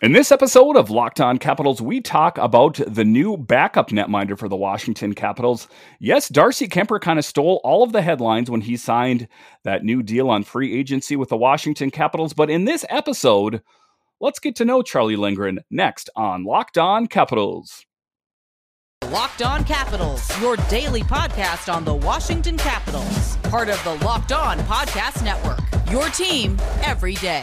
In this episode of Locked On Capitals, we talk about the new backup netminder for the Washington Capitals. Yes, Darcy Kuemper kind of stole all of the headlines when he signed that new deal on free agency with the Washington Capitals. But in this episode, let's get to know Charlie Lindgren next on Locked On Capitals. Locked On Capitals, your daily podcast on the Washington Capitals, part of the Locked On Podcast Network. Your team every day.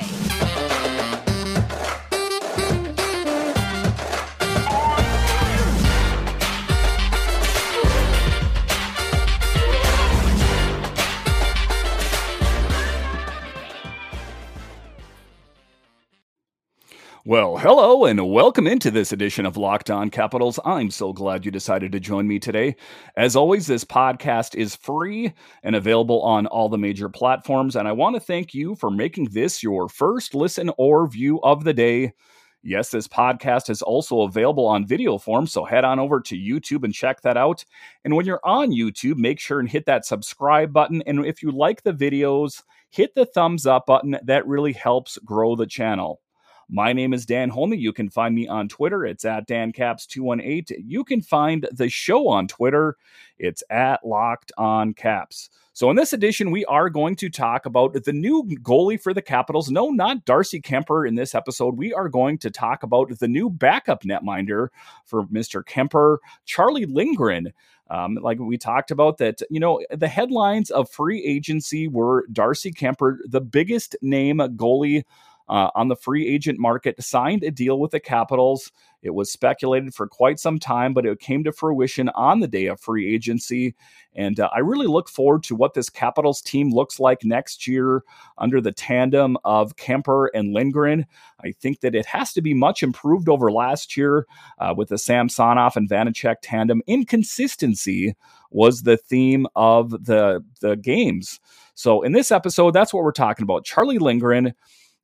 Well, hello and welcome into this edition of Locked On Capitals. I'm so glad you decided to join me today. As always, this podcast is free and available on all the major platforms. And I want to thank you for making this your first listen or view of the day. Yes, this podcast is also available on video form, so head on over to YouTube and check that out. And when you're on YouTube, make sure and hit that subscribe button. And if you like the videos, hit the thumbs up button. That really helps grow the channel. My name is Dan Holney. You can find me on Twitter. It's at DanCaps218. You can find the show on Twitter. It's at Locked On Caps. So, in this edition, we are going to talk about the new goalie for the Capitals. No, not Darcy Kuemper in this episode. We are going to talk about the new backup netminder for Mr. Kuemper, Charlie Lindgren. Um, like we talked about, that, you know, the headlines of free agency were Darcy Kuemper, the biggest name goalie uh, on the free agent market, signed a deal with the Capitals. It was speculated for quite some time, but it came to fruition on the day of free agency. And uh, I really look forward to what this Capitals team looks like next year under the tandem of Kuemper and Lindgren. I think that it has to be much improved over last year uh, with the Samsonov and Vanecek tandem. Inconsistency was the theme of the, the games. So in this episode, that's what we're talking about. Charlie Lindgren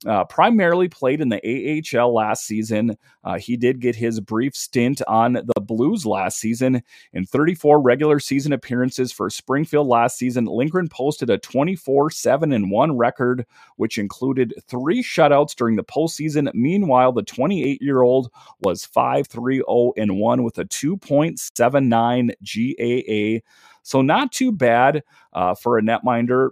uh, primarily played in the AHL last season. Uh, he did get his brief stint on the Blues last season. In 34 regular season appearances for Springfield last season, Lindgren posted a 24 7 and 1 record, which included three shutouts during the postseason. Meanwhile, the 28 year old was 5 3 0 and 1 with a 2.79 GAA. So, not too bad uh, for a netminder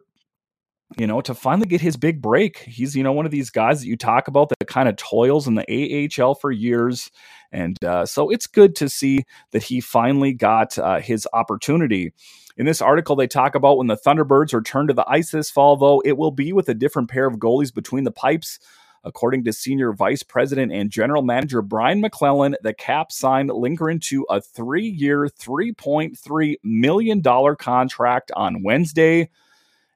you know, to finally get his big break. He's, you know, one of these guys that you talk about that kind of toils in the AHL for years. And uh, so it's good to see that he finally got uh, his opportunity. In this article, they talk about when the Thunderbirds return to the ice this fall, though, it will be with a different pair of goalies between the pipes. According to Senior Vice President and General Manager Brian MacLellan, the Cap signed Lindgren to a three year, $3.3 million contract on Wednesday.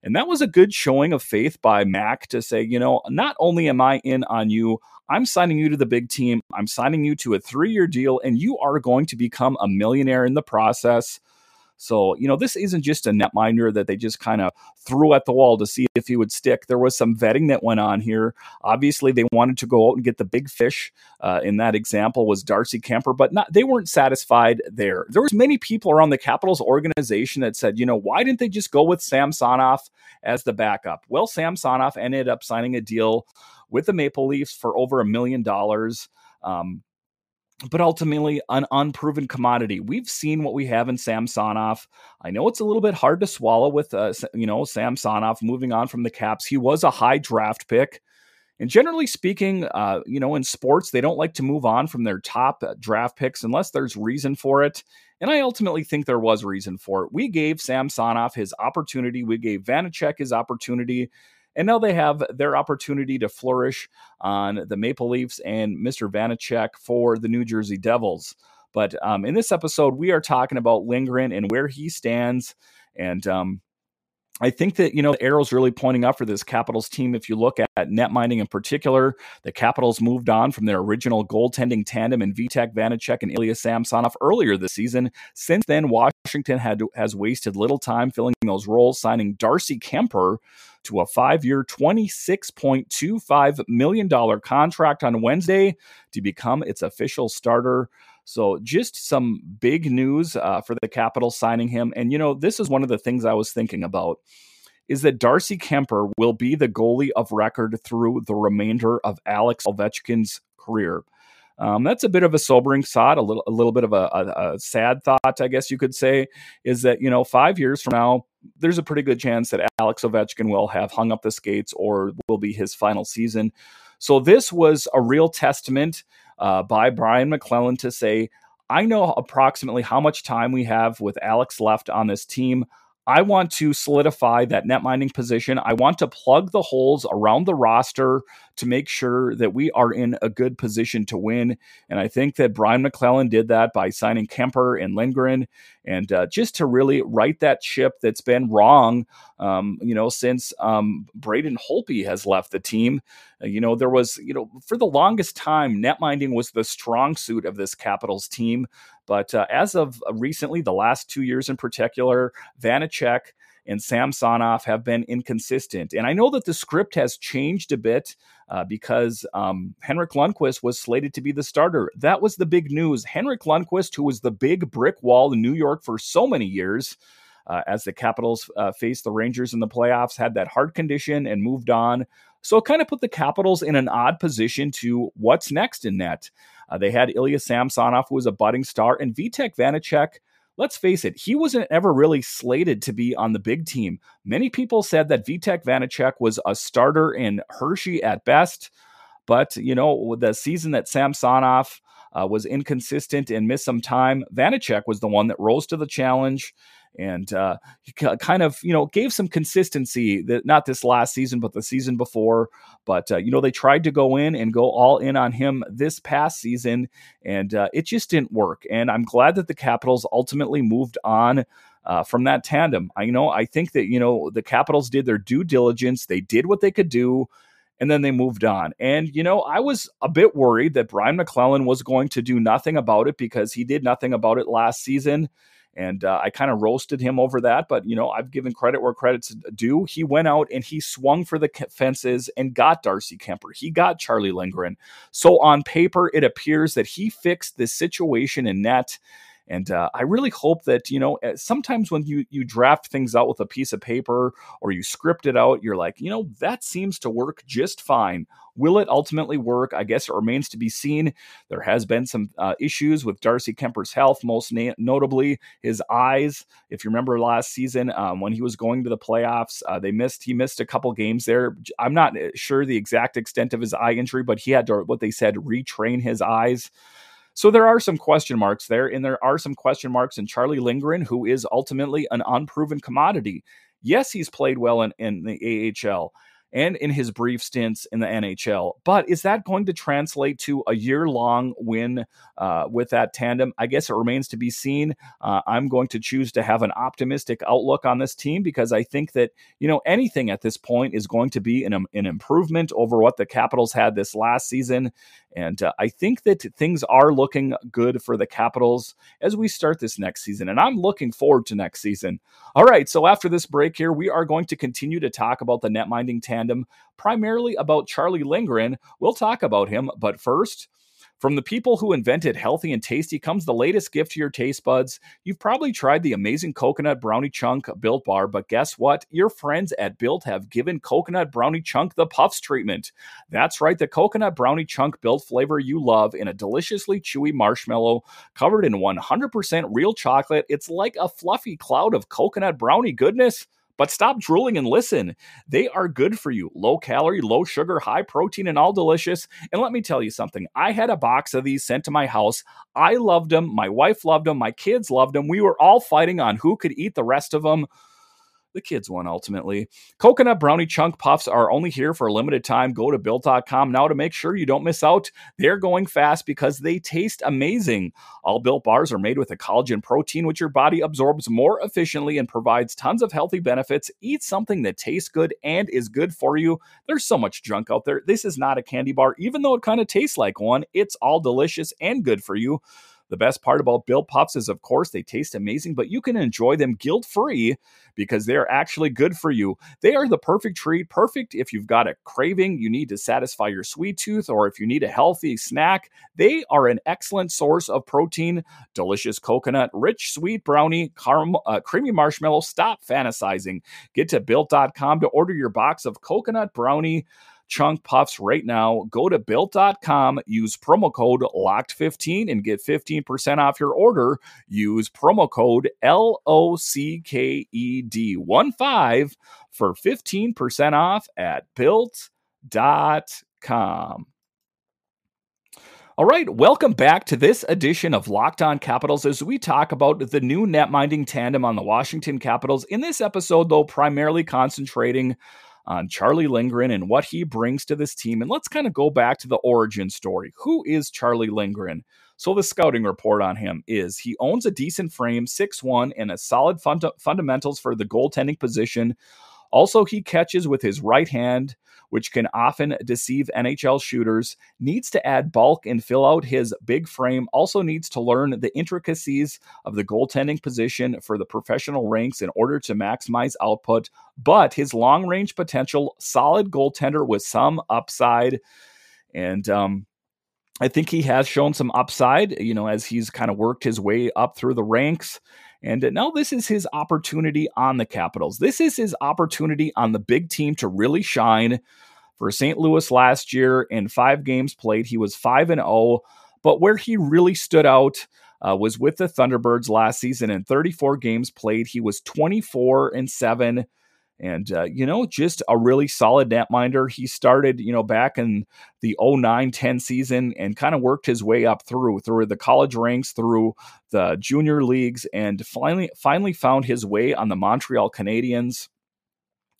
And that was a good showing of faith by Mac to say, you know, not only am I in on you, I'm signing you to the big team. I'm signing you to a three year deal, and you are going to become a millionaire in the process. So, you know, this isn't just a netminder that they just kind of threw at the wall to see if he would stick. There was some vetting that went on here. Obviously, they wanted to go out and get the big fish. Uh, in that example was Darcy Kuemper, but not they weren't satisfied there. There was many people around the Capitals organization that said, you know, why didn't they just go with Samsonov as the backup? Well, Samsonov ended up signing a deal with the Maple Leafs for over a million dollars. Um, but ultimately an unproven commodity. We've seen what we have in Samsonov. I know it's a little bit hard to swallow with, uh, you know, Samsonov moving on from the Caps. He was a high draft pick. And generally speaking, uh, you know, in sports, they don't like to move on from their top uh, draft picks unless there's reason for it. And I ultimately think there was reason for it. We gave Samsonov his opportunity. We gave Vanecek his opportunity. And now they have their opportunity to flourish on the Maple Leafs and Mr. Vanecek for the New Jersey Devils. But um, in this episode, we are talking about Lindgren and where he stands. And um, I think that, you know, arrow's really pointing up for this Capitals team. If you look at net mining in particular, the Capitals moved on from their original goaltending tandem in Vitek Vanecek and Ilya Samsonov earlier this season. Since then, Washington had has wasted little time filling those roles, signing Darcy Kuemper to a five year, $26.25 million contract on Wednesday to become its official starter. So, just some big news uh, for the Capitals signing him. And, you know, this is one of the things I was thinking about is that Darcy Kuemper will be the goalie of record through the remainder of Alex Ovechkin's career. Um, that's a bit of a sobering thought, a little, a little bit of a, a, a, sad thought, I guess you could say, is that you know five years from now, there's a pretty good chance that Alex Ovechkin will have hung up the skates or will be his final season. So this was a real testament uh, by Brian MacLellan to say, I know approximately how much time we have with Alex left on this team. I want to solidify that net mining position. I want to plug the holes around the roster to make sure that we are in a good position to win. And I think that Brian MacLellan did that by signing Kuemper and Lindgren, and uh, just to really right that ship that's been wrong, um, you know, since um, Braden Holtby has left the team. Uh, you know, there was, you know, for the longest time, net mining was the strong suit of this Capitals team. But uh, as of recently, the last two years in particular, Vanecek and Samsonov have been inconsistent. And I know that the script has changed a bit uh, because um, Henrik Lundqvist was slated to be the starter. That was the big news. Henrik Lundqvist, who was the big brick wall in New York for so many years, uh, as the Capitals uh, faced the Rangers in the playoffs, had that heart condition and moved on. So it kind of put the Capitals in an odd position to what's next in net. Uh, they had Ilya Samsonov, who was a budding star, and Vitek Vanecek let's face it, he wasn't ever really slated to be on the big team. Many people said that Vitek Vanecek was a starter in Hershey at best. But, you know, the season that Samsonov uh, was inconsistent and missed some time, Vanecek was the one that rose to the challenge and uh, kind of you know gave some consistency that not this last season but the season before but uh, you know they tried to go in and go all in on him this past season and uh, it just didn't work and i'm glad that the capitals ultimately moved on uh, from that tandem i you know i think that you know the capitals did their due diligence they did what they could do and then they moved on. And, you know, I was a bit worried that Brian MacLellan was going to do nothing about it because he did nothing about it last season. And uh, I kind of roasted him over that, but you know, I've given credit where credit's due. He went out and he swung for the fences and got Darcy Kuemper. He got Charlie Lindgren. So on paper, it appears that he fixed this situation in net. And uh, I really hope that you know sometimes when you you draft things out with a piece of paper or you script it out, you're like, you know, that seems to work just fine. Will it ultimately work? I guess it remains to be seen. There has been some uh, issues with Darcy Kuemper's health, most na- notably his eyes. If you remember last season um, when he was going to the playoffs, uh, they missed. He missed a couple games there. I'm not eh, sure the exact extent of his eye injury, but he had to what they said retrain his eyes. So there are some question marks there, and there are some question marks in Charlie Lindgren, who is ultimately an unproven commodity. Yes, he's played well in, in the AHL and in his brief stints in the NHL. But is that going to translate to a year long win uh, with that tandem? I guess it remains to be seen. Uh, I'm going to choose to have an optimistic outlook on this team because I think that, you know, anything at this point is going to be an, an improvement over what the Capitals had this last season. And uh, I think that things are looking good for the Capitals as we start this next season. And I'm looking forward to next season. All right. So after this break here, we are going to continue to talk about the net minding tandem, primarily about Charlie Lindgren. We'll talk about him. But first, from the people who invented healthy and tasty comes the latest gift to your taste buds. You've probably tried the amazing coconut brownie chunk Built Bar, but guess what? Your friends at Built have given coconut brownie chunk the puffs treatment. That's right, the coconut brownie chunk Built flavor you love in a deliciously chewy marshmallow covered in 100% real chocolate. It's like a fluffy cloud of coconut brownie goodness. But stop drooling and listen. They are good for you. Low calorie, low sugar, high protein, and all delicious. And let me tell you something. I had a box of these sent to my house. I loved them. My wife loved them. My kids loved them. We were all fighting on who could eat the rest of them the kids won ultimately. Coconut brownie chunk puffs are only here for a limited time. Go to built.com now to make sure you don't miss out. They're going fast because they taste amazing. All built bars are made with a collagen protein, which your body absorbs more efficiently and provides tons of healthy benefits. Eat something that tastes good and is good for you. There's so much junk out there. This is not a candy bar, even though it kind of tastes like one. It's all delicious and good for you. The best part about Built Puffs is, of course, they taste amazing, but you can enjoy them guilt free because they're actually good for you. They are the perfect treat, perfect if you've got a craving, you need to satisfy your sweet tooth, or if you need a healthy snack. They are an excellent source of protein, delicious coconut, rich sweet brownie, caramel, uh, creamy marshmallow. Stop fantasizing. Get to built.com to order your box of coconut brownie chunk puffs right now. Go to built.com, use promo code LOCKED15 and get 15% off your order. Use promo code L O C K E D 1 5 for 15% off at built.com. All right, welcome back to this edition of Locked On Capitals as we talk about the new net minding tandem on the Washington Capitals. In this episode, though, primarily concentrating on Charlie Lindgren and what he brings to this team. And let's kind of go back to the origin story. Who is Charlie Lindgren? So, the scouting report on him is he owns a decent frame, 6'1, and a solid fund- fundamentals for the goaltending position. Also, he catches with his right hand which can often deceive NHL shooters, needs to add bulk and fill out his big frame, also needs to learn the intricacies of the goaltending position for the professional ranks in order to maximize output. But his long range potential, solid goaltender with some upside. And, um, I think he has shown some upside, you know, as he's kind of worked his way up through the ranks. And now this is his opportunity on the Capitals. This is his opportunity on the big team to really shine. For St. Louis last year, in five games played, he was 5 and 0. But where he really stood out uh, was with the Thunderbirds last season. In 34 games played, he was 24 and 7 and uh, you know just a really solid netminder he started you know back in the 09-10 season and kind of worked his way up through through the college ranks through the junior leagues and finally finally found his way on the montreal canadiens.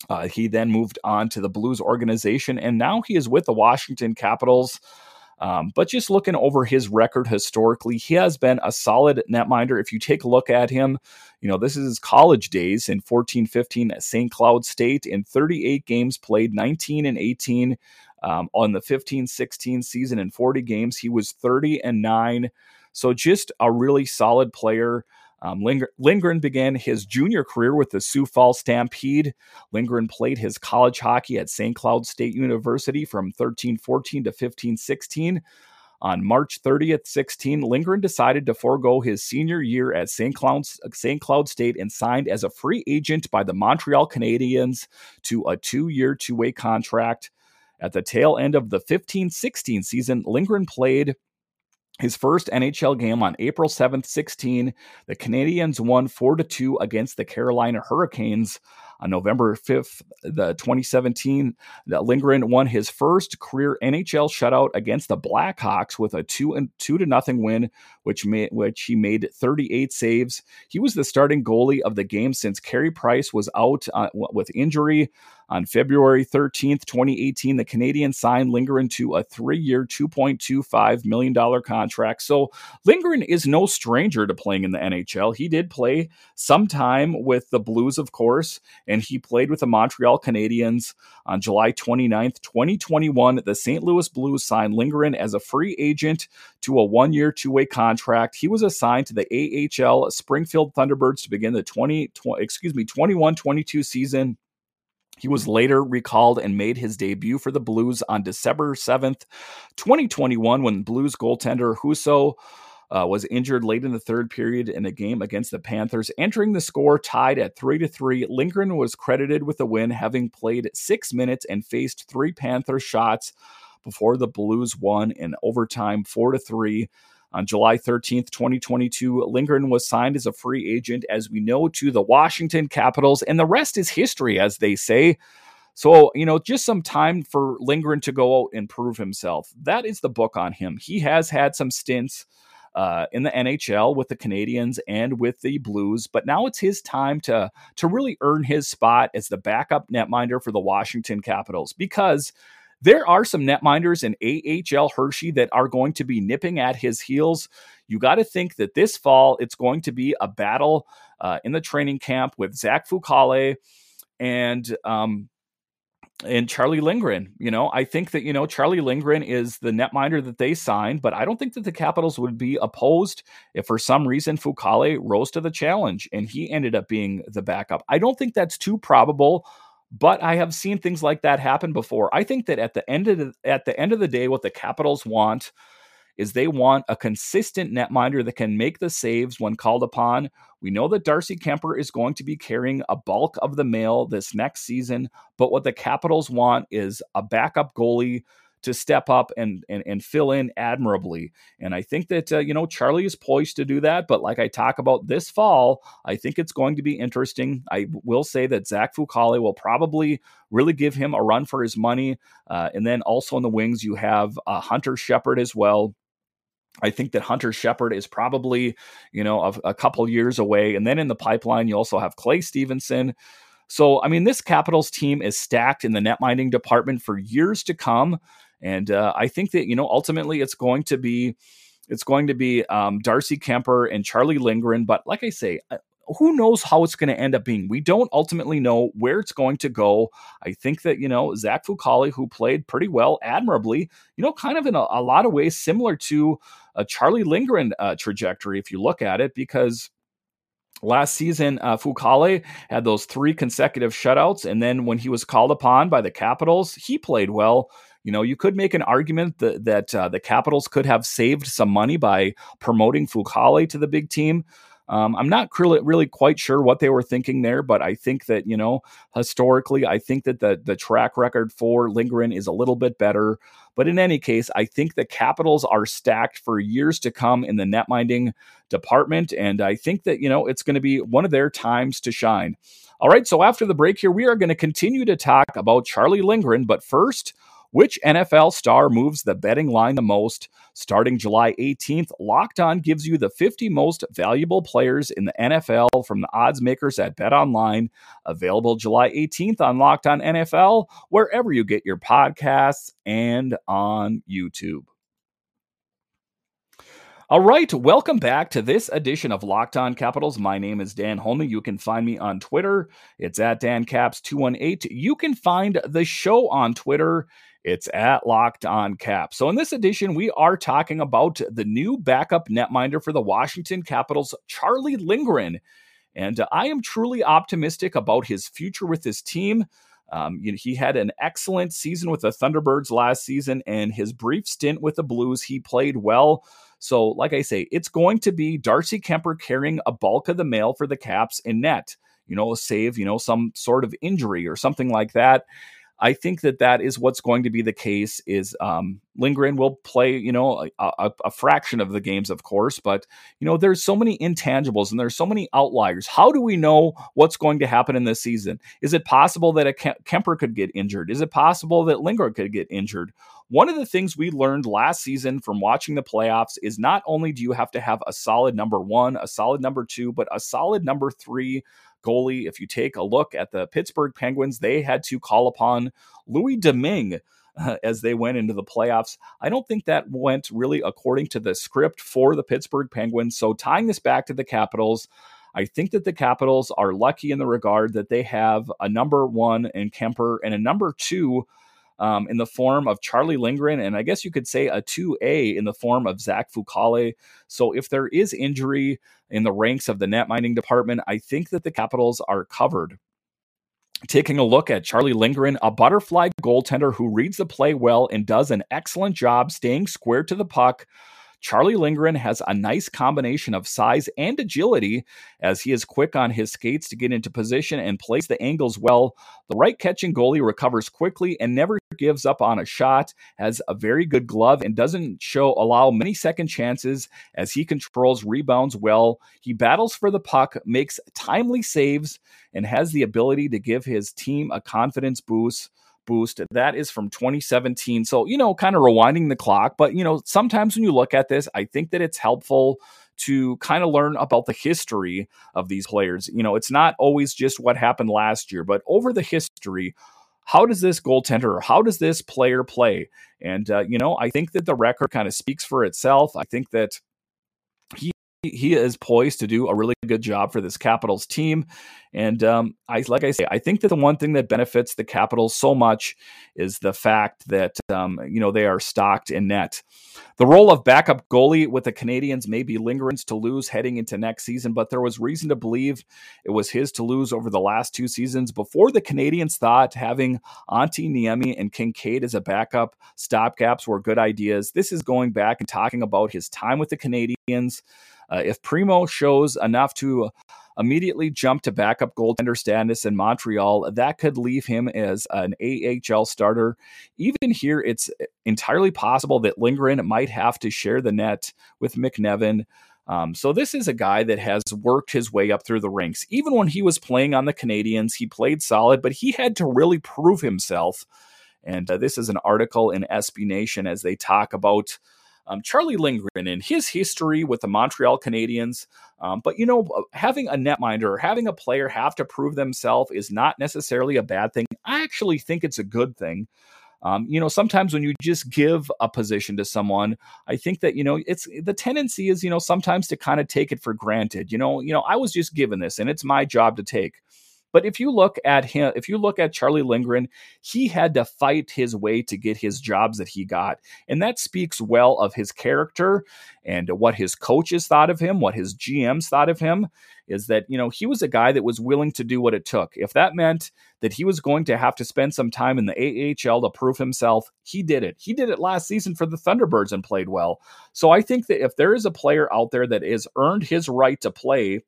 Uh, he then moved on to the blues organization and now he is with the washington capitals um, but just looking over his record historically, he has been a solid netminder. If you take a look at him, you know, this is his college days in 14 15 at St. Cloud State in 38 games played, 19 and 18. Um, on the 15 16 season in 40 games, he was 30 and 9. So just a really solid player. Um, Lindgren began his junior career with the Sioux Falls Stampede. Lindgren played his college hockey at St. Cloud State University from 13 14 to 15 16. On March 30th, 16, Lindgren decided to forego his senior year at St. Cloud, St. Cloud State and signed as a free agent by the Montreal Canadiens to a two year, two way contract. At the tail end of the 15 16 season, Lindgren played his first NHL game on April 7th, 16, the Canadiens won 4 to 2 against the Carolina Hurricanes. On November 5th, the 2017, Lindgren won his first career NHL shutout against the Blackhawks with a 2 and 2 to nothing win, which made which he made 38 saves. He was the starting goalie of the game since Carey Price was out uh, with injury. On February 13th, 2018, the Canadiens signed Lindgren to a three year, $2.25 million contract. So Lindgren is no stranger to playing in the NHL. He did play some time with the Blues, of course, and he played with the Montreal Canadiens on July 29th, 2021. The St. Louis Blues signed Lindgren as a free agent to a one year, two way contract. He was assigned to the AHL Springfield Thunderbirds to begin the 20, 20 excuse me, 21 22 season. He was later recalled and made his debut for the Blues on December 7th, 2021, when Blues goaltender Husso uh, was injured late in the third period in a game against the Panthers. Entering the score tied at 3 to 3, Lindgren was credited with the win, having played six minutes and faced three Panther shots before the Blues won in overtime 4 to 3. On July 13th, 2022, Lindgren was signed as a free agent, as we know, to the Washington Capitals, and the rest is history, as they say. So, you know, just some time for Lindgren to go out and prove himself. That is the book on him. He has had some stints uh, in the NHL with the Canadiens and with the Blues, but now it's his time to to really earn his spot as the backup netminder for the Washington Capitals because there are some netminders in AHL Hershey that are going to be nipping at his heels. You got to think that this fall it's going to be a battle uh, in the training camp with Zach Fucale and um, and Charlie Lindgren. You know, I think that you know Charlie Lindgren is the netminder that they signed, but I don't think that the Capitals would be opposed if for some reason Fucale rose to the challenge and he ended up being the backup. I don't think that's too probable but I have seen things like that happen before. I think that at the end of the, at the end of the day, what the Capitals want is they want a consistent netminder that can make the saves when called upon. We know that Darcy Kuemper is going to be carrying a bulk of the mail this next season, but what the Capitals want is a backup goalie to step up and and, and fill in admirably. And I think that uh, you know Charlie is poised to do that. But like I talk about this fall, I think it's going to be interesting. I will say that Zach Fucale will probably really give him a run for his money. Uh, and then also in the wings, you have uh, Hunter Shepard as well. I think that Hunter Shepard is probably, you know, a, a couple years away. And then in the pipeline, you also have Clay Stevenson. So, I mean, this Capitals team is stacked in the net minding department for years to come. And uh, I think that you know ultimately it's going to be it's going to be um, Darcy Kuemper and Charlie Lindgren. But like I say, uh, who knows how it's going to end up being? We don't ultimately know where it's going to go. I think that, you know, Zach Fucale, who played pretty well, admirably, you know, kind of in a, a lot of ways similar to a Charlie Lindgren uh, trajectory, if you look at it, because last season, uh, had those three consecutive shutouts. And then when he was called upon by the Capitals, he played well. You know, you could make an argument that, that uh, the Capitals could have saved some money by promoting Fucale to the big team. Um, I'm not really, really quite sure what they were thinking there, but I think that you know historically, I think that the the track record for Lindgren is a little bit better. But in any case, I think the Capitals are stacked for years to come in the netminding department, and I think that you know it's going to be one of their times to shine. All right, so after the break here, we are going to continue to talk about Charlie Lindgren, but first. Which NFL star moves the betting line the most? Starting July 18th, Locked On gives you the 50 most valuable players in the NFL from the odds makers at Bet Online. Available July 18th on Locked On NFL, wherever you get your podcasts and on YouTube. All right, welcome back to this edition of Locked On Capitals. My name is Dan Holme. You can find me on Twitter. It's at DanCaps218. You can find the show on Twitter. It's at Locked On Cap. So, in this edition, we are talking about the new backup netminder for the Washington Capitals, Charlie Lindgren. And uh, I am truly optimistic about his future with this team. Um, you know, he had an excellent season with the Thunderbirds last season, and his brief stint with the Blues, he played well. So, like I say, it's going to be Darcy Kuemper carrying a bulk of the mail for the Caps in net. You know, save you know some sort of injury or something like that. I think that that is what's going to be the case. Is um, Lindgren will play, you know, a, a, a, fraction of the games, of course, but you know, there's so many intangibles and there's so many outliers. How do we know what's going to happen in this season? Is it possible that a Kuemper could get injured? Is it possible that Lindgren could get injured? One of the things we learned last season from watching the playoffs is not only do you have to have a solid number one, a solid number two, but a solid number three goalie. If you take a look at the Pittsburgh Penguins, they had to call upon Louis Domingue as they went into the playoffs. I don't think that went really according to the script for the Pittsburgh Penguins. So tying this back to the Capitals, I think that the Capitals are lucky in the regard that they have a number one in Kuemper and a number two um, in the form of Charlie Lindgren, and I guess you could say a 2A in the form of Zach Fucale. So if there is injury in the ranks of the net mining department, I think that the Capitals are covered. Taking a look at Charlie Lindgren, a butterfly goaltender who reads the play well and does an excellent job staying square to the puck Charlie Lindgren has a nice combination of size and agility as he is quick on his skates to get into position and plays the angles well. The right catching goalie recovers quickly and never gives up on a shot, has a very good glove, and doesn't show allow many second chances as he controls rebounds well. He battles for the puck, makes timely saves, and has the ability to give his team a confidence boost boost. That is from 2017. So, you know, kind of rewinding the clock. But, you know, sometimes when you look at this, I think that it's helpful to kind of learn about the history of these players. You know, it's not always just what happened last year, but over the history, how does this goaltender, how does this player play? And, uh, you know, I think that the record kind of speaks for itself. I think that he is poised to do a really good job for this Capitals team. And um, I, like I say, I think that the one thing that benefits the Capitals so much is the fact that um, you know they are stocked in net. The role of backup goalie with the Canadiens may be lingering to lose heading into next season, but there was reason to believe it was his to lose over the last two seasons. Before the Canadiens thought having Antti Niemi and Kinkaid as a backup stopgaps were good ideas. This is going back and talking about his time with the Canadiens. Uh, if Primeau shows enough to immediately jump to backup goaltender status in Montreal, that could leave him as an AHL starter. Even here, it's entirely possible that Lindgren might have to share the net with McNiven. Um, so this is a guy that has worked his way up through the ranks. Even when he was playing on the Canadiens, he played solid, but he had to really prove himself. And uh, this is an article in SB Nation as they talk about um, Charlie Lindgren and his history with the Montreal Canadiens. Um, but you know, uh, having a netminder or having a player have to prove themselves is not necessarily a bad thing. I actually think it's a good thing. Um, you know, sometimes when you just give a position to someone, I think that you know it's the tendency is you know sometimes to kind of take it for granted. You know, you know, I was just given this, and it's my job to take. But if you look at him, if you look at Charlie Lindgren, he had to fight his way to get his jobs that he got. And that speaks well of his character and what his coaches thought of him, what his GMs thought of him. Is that, you know, he was a guy that was willing to do what it took. If that meant that he was going to have to spend some time in the AHL to prove himself, he did it. He did it last season for the Thunderbirds and played well. So I think that if there is a player out there that has earned his right to play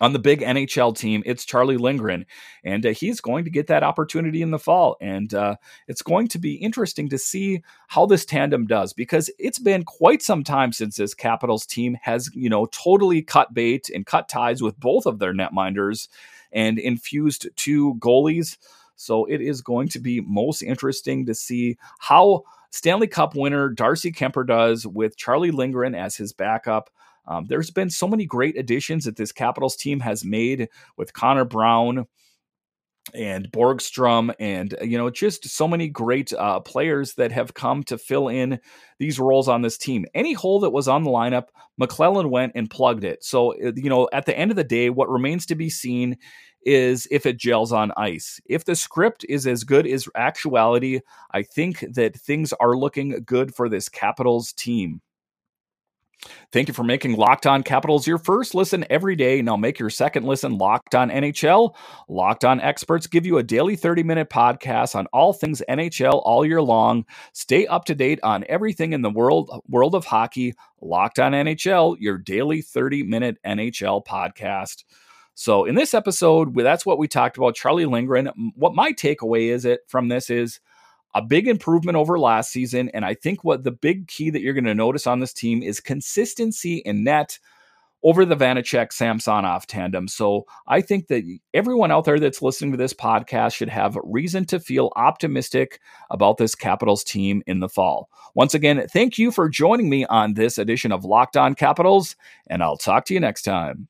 on the big NHL team, it's Charlie Lindgren, and uh, he's going to get that opportunity in the fall. And uh, it's going to be interesting to see how this tandem does because it's been quite some time since this Capitals team has, you know, totally cut bait and cut ties with both of their netminders and infused two goalies. So it is going to be most interesting to see how Stanley Cup winner Darcy Kuemper does with Charlie Lindgren as his backup. Um, there's been so many great additions that this Capitals team has made with Connor Brown and Borgstrom, and you know, just so many great uh, players that have come to fill in these roles on this team. Any hole that was on the lineup, MacLellan went and plugged it. So, uh, you know, at the end of the day, what remains to be seen is if it gels on ice. If the script is as good as actuality, I think that things are looking good for this Capitals team. Thank you for making Locked On Capitals your first listen every day. Now make your second listen Locked On NHL. Locked On Experts give you a daily 30 minute podcast on all things NHL all year long. Stay up to date on everything in the world, world of hockey. Locked On NHL, your daily 30 minute NHL podcast. So in this episode, that's what we talked about. Charlie Lindgren. What my takeaway is it from this is a big improvement over last season. And I think what the big key that you're going to notice on this team is consistency in net over the Vanecek Samsonov tandem. So I think that everyone out there that's listening to this podcast should have reason to feel optimistic about this Capitals team in the fall. Once again, thank you for joining me on this edition of Locked On Capitals, and I'll talk to you next time.